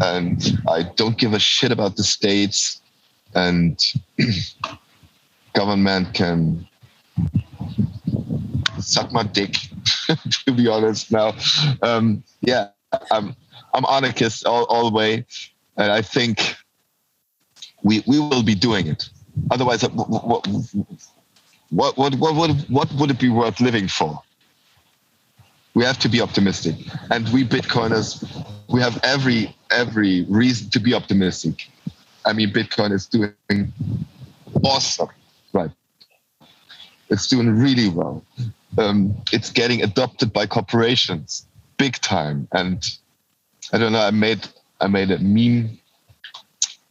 Speaker 4: and I don't give a shit about the states, and government can suck my dick, to be honest. Now, um, yeah, I'm I'm anarchist all, all the way, and I think we we will be doing it. Otherwise, what what what what what what would it be worth living for? We have to be optimistic, and we Bitcoiners, we have every every reason to be optimistic. I mean, Bitcoin is doing awesome, right? It's doing really well. Um, it's getting adopted by corporations big time, and I don't know. I made I made a meme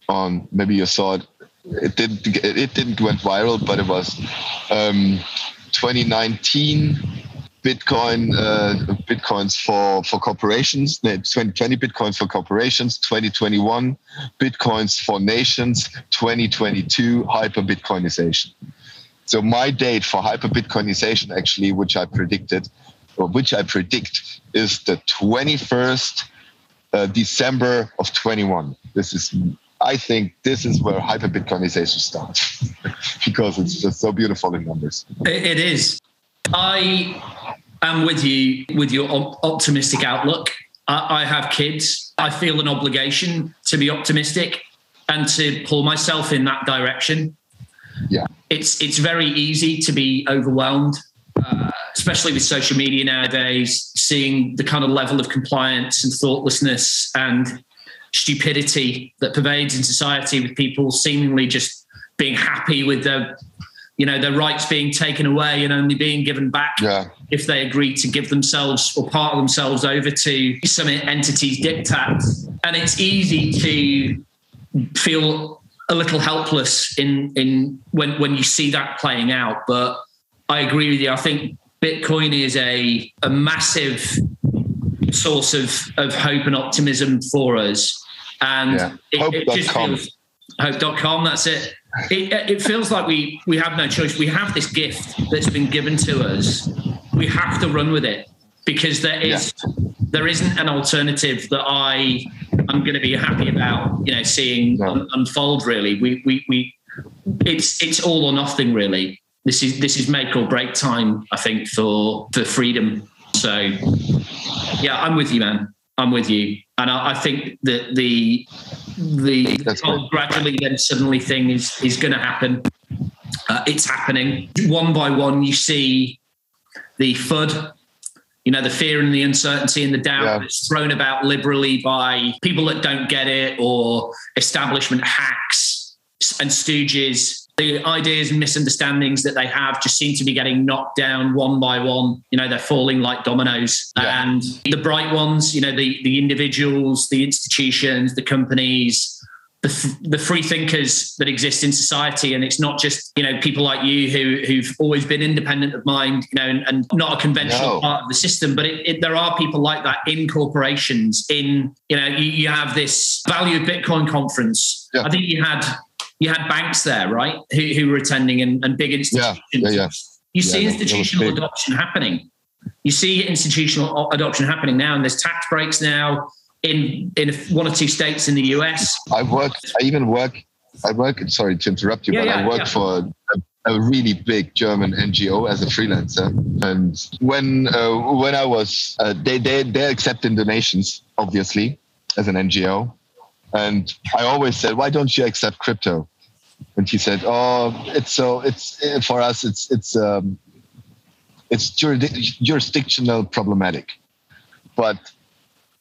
Speaker 4: on maybe you saw it it didn't it didn't went viral, but it was um, 2019 Bitcoin uh, bitcoins for for corporations. 2020 bitcoins for corporations. 2021 bitcoins for nations. 2022 hyper bitcoinization. So my date for hyper bitcoinization, actually, which I predicted, or which I predict, is the 21st uh, December of 21. This is I think this is where hyper Bitcoinization starts because it's just so beautiful in numbers.
Speaker 3: It is. I am with you with your optimistic outlook. I, I have kids. I feel an obligation to be optimistic and to pull myself in that direction.
Speaker 4: Yeah,
Speaker 3: it's it's very easy to be overwhelmed, uh, especially with social media nowadays. Seeing the kind of level of compliance and thoughtlessness and stupidity that pervades in society with people seemingly just being happy with their you know their rights being taken away and only being given back
Speaker 4: yeah.
Speaker 3: if they agree to give themselves or part of themselves over to some entity's diktats and it's easy to feel a little helpless in in when when you see that playing out but i agree with you i think bitcoin is a a massive source of of hope and optimism for us and yeah. it, it just feels hope.com. That's it. It. Uh, it feels like we we have no choice. We have this gift that's been given to us. We have to run with it because there is yeah. there isn't an alternative that I I'm going to be happy about. You know, seeing no. un- unfold. Really, we we we it's it's all or nothing. Really, this is this is make or break time. I think for for freedom. So yeah, I'm with you, man. I'm with you, and I, I think that the the, the gradually then suddenly thing is is going to happen. Uh, it's happening one by one. You see the FUD, you know, the fear and the uncertainty and the doubt yeah. that's thrown about liberally by people that don't get it or establishment hacks and stooges the ideas and misunderstandings that they have just seem to be getting knocked down one by one. You know, they're falling like dominoes. Yeah. And the bright ones, you know, the the individuals, the institutions, the companies, the, the free thinkers that exist in society. And it's not just, you know, people like you who, who've always been independent of mind, you know, and, and not a conventional no. part of the system. But it, it, there are people like that in corporations, in, you know, you, you have this value of Bitcoin conference. Yeah. I think you had you had banks there, right, who, who were attending and, and big institutions.
Speaker 4: Yeah, yeah, yeah.
Speaker 3: You see yeah, institutional adoption happening. You see institutional adoption happening now, and there's tax breaks now in in one or two states in the US.
Speaker 4: I work. I even work. I work. Sorry to interrupt you, yeah, but yeah, I work yeah. for a, a, really big German NGO as a freelancer. And when uh, when I was, uh, they they they accepting donations, obviously, as an NGO. And I always said, why don't you accept crypto? And he said, oh, it's so it's for us, it's it's um, it's jurisdictional problematic. But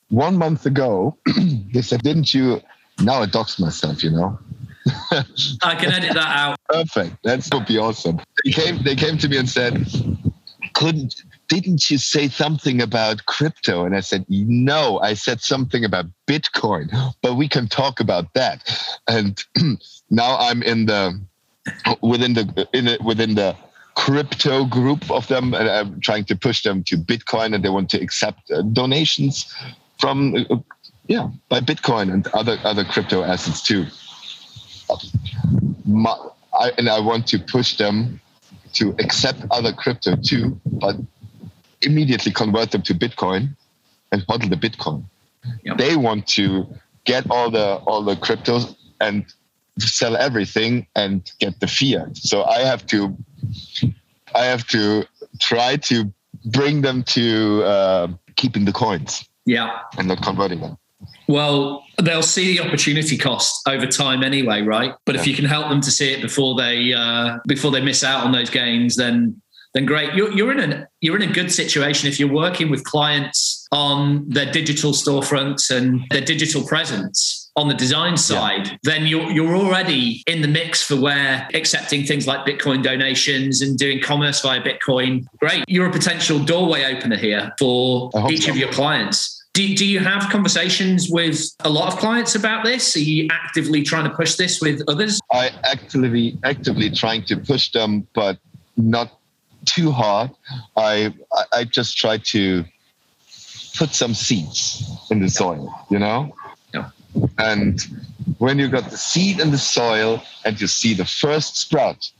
Speaker 4: one month ago, they said, didn't you? Now I doxed myself, you know.
Speaker 3: I can edit that out.
Speaker 4: Perfect. That would be awesome. They came. They came to me and said, "Couldn't didn't you say something about crypto? And I said, no, I said something about Bitcoin, but we can talk about that. And now I'm in the within the in the, within the crypto group of them, and I'm trying to push them to Bitcoin, and they want to accept uh, donations from uh, yeah by Bitcoin and other other crypto assets too. My, I, and I want to push them to accept other crypto too, but immediately convert them to Bitcoin and hodl the Bitcoin.
Speaker 3: Yep.
Speaker 4: They want to get all the all the cryptos and sell everything and get the fiat. So I have to I have to try to bring them to uh, keeping the coins
Speaker 3: Yeah.
Speaker 4: and not converting them.
Speaker 3: Well, they'll see the opportunity cost over time anyway, right? But if you can help them to see it before they uh, before they miss out on those gains, then then great. You're, you're in a you're in a good situation if you're working with clients on their digital storefronts and their digital presence on the design side. Then you're you're already in the mix for where accepting things like Bitcoin donations and doing commerce via Bitcoin. Great, you're a potential doorway opener here for each
Speaker 4: so.
Speaker 3: of your clients. Do, do you have conversations with a lot of clients about this? Are you actively trying to push this with others?
Speaker 4: I actively actively trying to push them, but not too hard. I I, just try to put some seeds in the soil, you know.
Speaker 3: Yeah.
Speaker 4: And when you got the seed in the soil and you see the first sprout,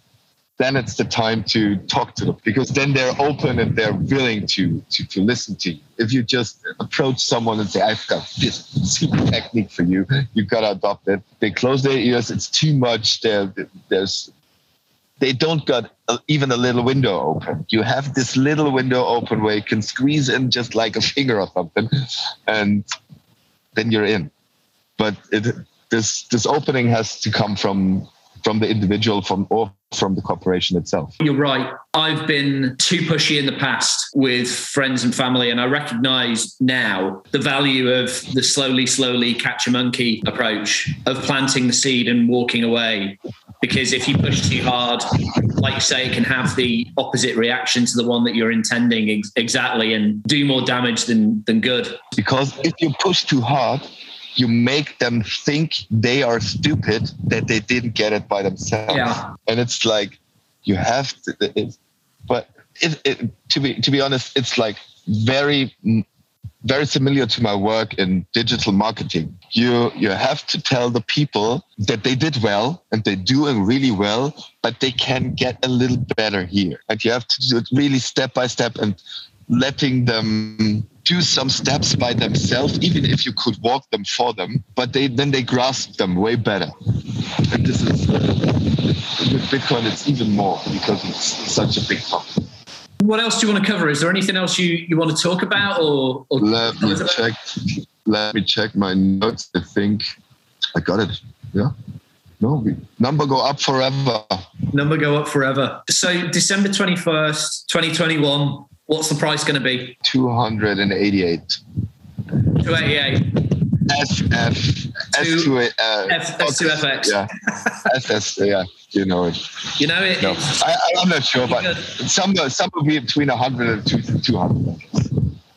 Speaker 4: then it's the time to talk to them because then they're open and they're willing to to, to listen to you. If you just approach someone and say, "I've got this super technique for you," you gotta adopt it. They close their ears. It's too much. There, there's they don't got even a little window open. You have this little window open where you can squeeze in just like a finger or something, and then you're in. But it, this this opening has to come from from the individual, from or from the corporation itself.
Speaker 3: You're right. I've been too pushy in the past with friends and family, and I recognize now the value of the slowly, slowly catch a monkey approach of planting the seed and walking away. Because if you push too hard, like you say, it can have the opposite reaction to the one that you're intending ex- exactly and do more damage than, than good.
Speaker 4: Because if you push too hard, you make them think they are stupid that they didn't get it by themselves.
Speaker 3: Yeah.
Speaker 4: And it's like you have to. It, but it, it, to be to be honest, it's like very very similar to my work in digital marketing. You you have to tell the people that they did well and they're doing really well, but they can get a little better here. And you have to do it really step by step and letting them do some steps by themselves, even if you could walk them for them, but they then they grasp them way better. And this is uh, with Bitcoin, it's even more because it's such a big topic.
Speaker 3: What else do you want to cover? Is there anything else you, you want to talk about or, or
Speaker 4: Let me check. Let me check my notes. I think I got it. Yeah. No, we, number go up forever.
Speaker 3: number go up forever? So December 21st, 2021, what's the price going to be?
Speaker 4: 288.
Speaker 3: 288.
Speaker 4: SF. S2, uh,
Speaker 3: F- S2FX.
Speaker 4: Yeah. SS. Yeah. You know it.
Speaker 3: You know it.
Speaker 4: No, I, I'm not sure, but
Speaker 3: Good.
Speaker 4: somewhere, somewhere between 100 and 200.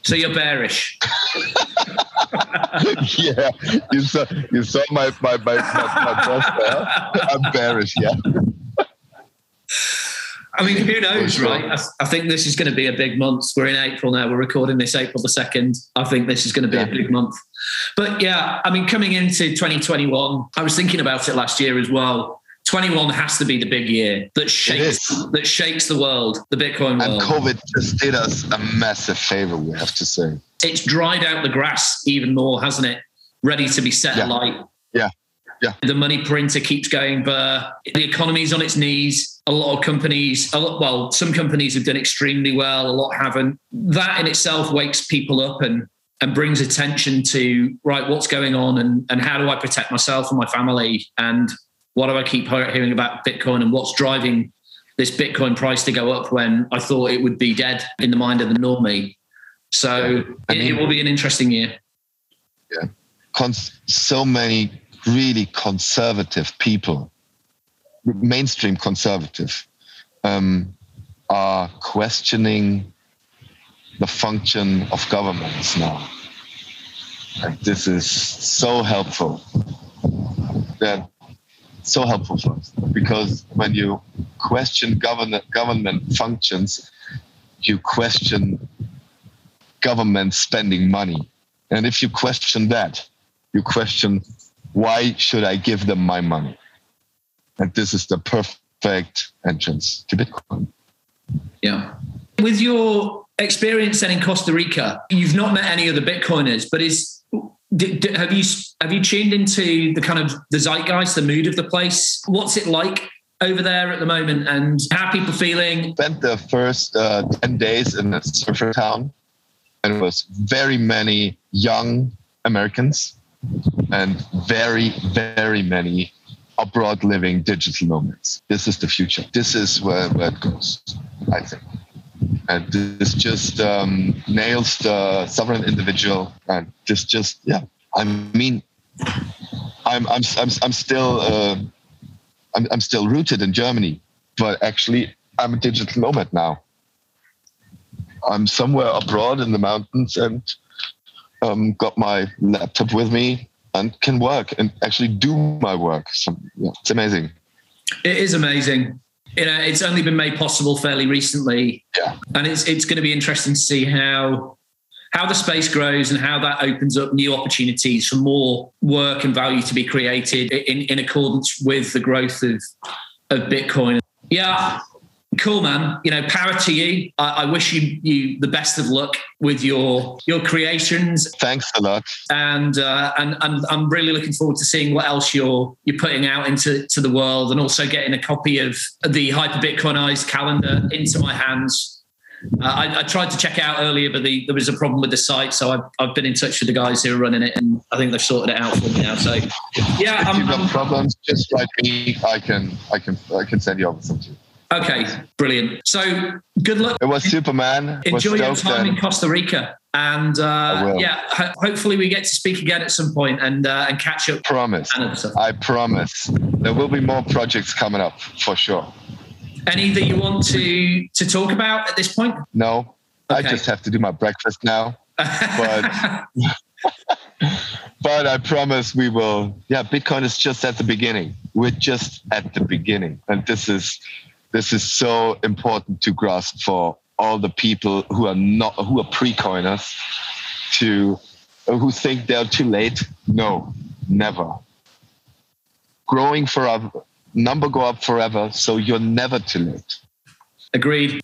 Speaker 3: So you're bearish.
Speaker 4: yeah, you saw you saw my my my, my, my boss there. I'm bearish. Yeah.
Speaker 3: I mean, who knows, right? I, I think this is going to be a big month. We're in April now. We're recording this April the 2nd. I think this is going to be a big month. But yeah, I mean, coming into 2021, I was thinking about it last year as well. 21 has to be the big year that shakes that shakes the world, the Bitcoin world. And.
Speaker 4: COVID just did us a massive favor. We have to say.
Speaker 3: it's dried out the grass even more, hasn't it? Ready to be set
Speaker 4: Yeah.
Speaker 3: alight.
Speaker 4: Yeah. Yeah.
Speaker 3: The money printer keeps going, but the economy's on its knees. A lot of companies, a lot, well, some companies have done extremely well, a lot haven't. That in itself wakes people up and and brings attention to right, what's going on and and how do I protect myself and my family and what do I keep hearing about Bitcoin and what's driving this Bitcoin price to go up when I thought it would be dead in the mind of the normie. So
Speaker 4: I
Speaker 3: it,
Speaker 4: mean-
Speaker 3: it will be an interesting year.
Speaker 4: Cons- so many really conservative people, mainstream conservative, um, are questioning the function of governments now. And this is so helpful. That so helpful for us because when you question government government functions, you question government spending money. And if you question that, you question why should I give them my money? And this is the perfect entrance to Bitcoin.
Speaker 3: Yeah. With your experience then in Costa Rica, you've not met any other Bitcoiners, but is have you have you tuned into the kind of the zeitgeist, the mood of the place? What's it like over there at the moment, and how people feeling?
Speaker 4: Spent the first uh, ten days in a surfer town, and it was very many young Americans and very very many abroad living digital nomads. This is the future. This is where, where it goes, I think. And this just um, nails the sovereign individual. And this just, yeah, I mean, I'm, I'm, I'm, I'm still, uh, I'm, I'm still rooted in Germany, but actually I'm a digital nomad now. I'm somewhere abroad in the mountains and um, got my laptop with me and can work and actually do my work. So, yeah, it's amazing.
Speaker 3: It is amazing. You know, it's only been made possible fairly recently,
Speaker 4: yeah.
Speaker 3: and it's it's going to be interesting to see how how the space grows and how that opens up new opportunities for more work and value to be created in, in accordance with the growth of of Bitcoin. Yeah, Cool, man. You know, power to you. I, I, wish you you the best of luck with your your creations.
Speaker 4: Thanks a lot.
Speaker 3: And uh, and and I'm really looking forward to seeing what else you're you're putting out into to the world, and also getting a copy of the Hyper Bitcoinized calendar into my hands. Uh, I, I, tried to check out earlier, but the, there was a problem with the site, so I've, I've been in touch with the guys who are running it, and I think they've sorted it out for me now. So, yeah,
Speaker 4: if
Speaker 3: I'm,
Speaker 4: you've got problems, just write me. I can I can I can send you over something.
Speaker 3: Okay, brilliant. So good luck.
Speaker 4: It was Superman.
Speaker 3: Enjoy your time in Costa Rica, and uh, yeah, ho- hopefully we get to speak again at some point and uh, and catch up.
Speaker 4: I promise. I promise. There will be more projects coming up for sure.
Speaker 3: Any that you want to to talk about at this point?
Speaker 4: No, okay. I just have to do my breakfast now. But. but I promise we will. Yeah, Bitcoin is just at the beginning. We're just at the beginning, and this is this is so important to grasp for all the people who are not who are pre-coiners to who think they're too late. No, never. Growing forever, number go up forever, so you're never too late.
Speaker 3: Agreed.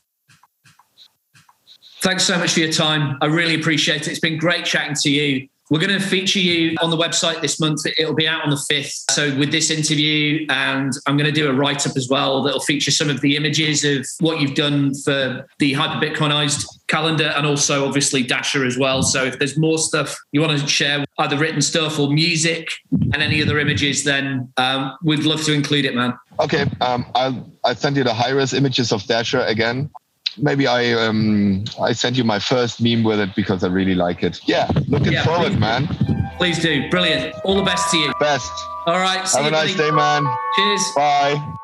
Speaker 3: Thanks so much for your time. I really appreciate it. It's been great chatting to you. We're going to feature you on the website this month. It'll be out on the 5th. So, with this interview, and I'm going to do a write up as well that'll feature some of the images of what you've done for the Hyper Bitcoinized calendar and also obviously Dasher as well. So, if there's more stuff you want to share, either written stuff or music and any other images, then um, we'd love to include it, man.
Speaker 4: Okay. Um, I'll, I'll send you the high res images of Dasher again maybe I um I sent you my first meme with it because I really like it. Yeah, looking yeah, forward,
Speaker 3: please
Speaker 4: man.
Speaker 3: Please do. Brilliant. All the best to you.
Speaker 4: Best.
Speaker 3: All right.
Speaker 4: Have a nice buddy. day, man.
Speaker 3: Cheers.
Speaker 4: Bye.